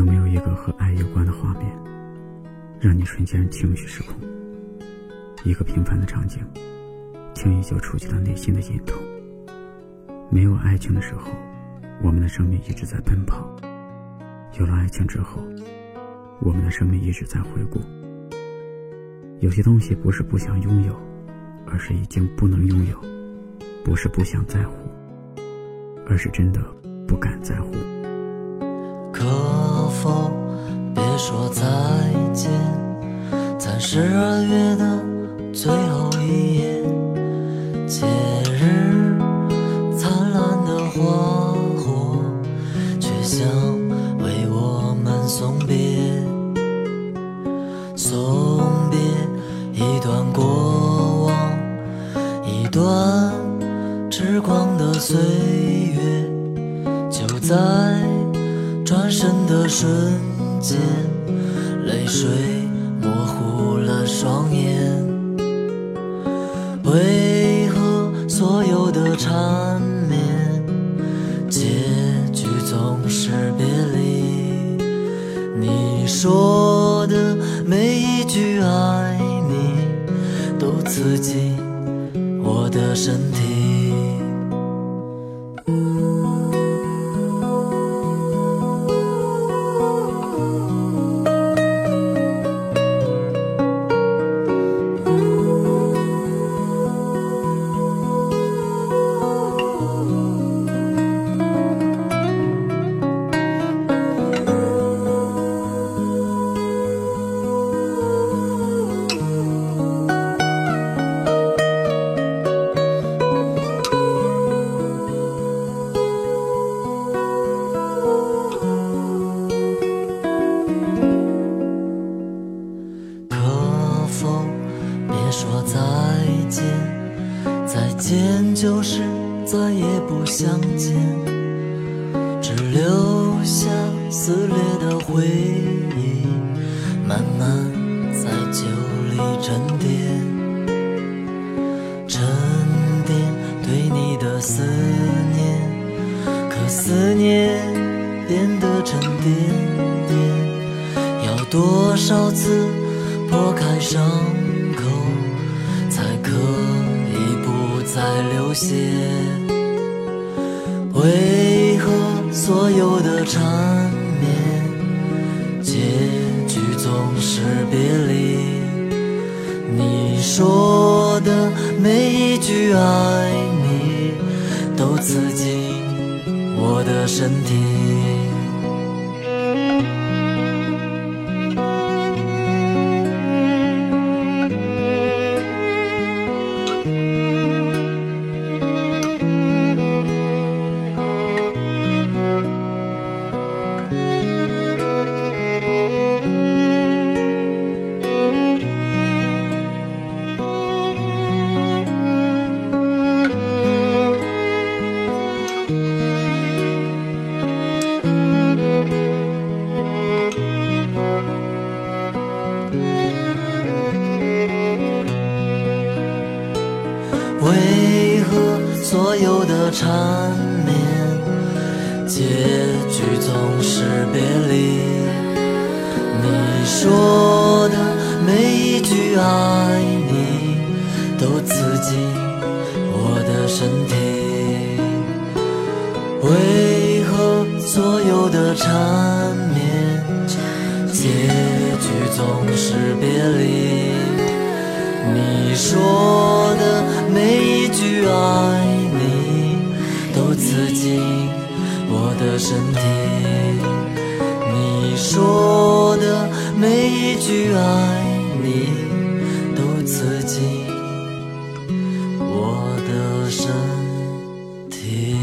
有没有一个和爱有关的画面让你瞬间情绪失控？一个平凡的场景轻易就触及到内心的隐痛。没有爱情的时候我们的生命一直在奔跑有了爱情之后我们的生命一直在回顾。有些东西不是不想拥有而是已经不能拥有不是不想在乎而是真的不敢在乎。否别说再见，在十二月的最后一夜，节日灿烂的花火，却想为我们送别，送别一段过往，一段痴狂的岁月，就在。转身的瞬间，泪水模糊了双眼。为何所有的缠绵，结局总是别离？你说的每一句爱你，都刺进我的身体。否，别说再见，再见就是再也不相见，只留下撕裂的回忆，慢慢在酒里沉淀，沉淀对你的思念，可思念变得沉甸甸，要多少次拨开伤口？才可以不再流血。为何所有的缠绵，结局总是别离？你说的每一句爱你，都刺进我的身体。为何所有的缠绵，结局总是别离？你说的每一句爱你，都刺进我的身体。为何所有的缠绵，结局总是别离？你说的每每一句爱你都刺激我的身体。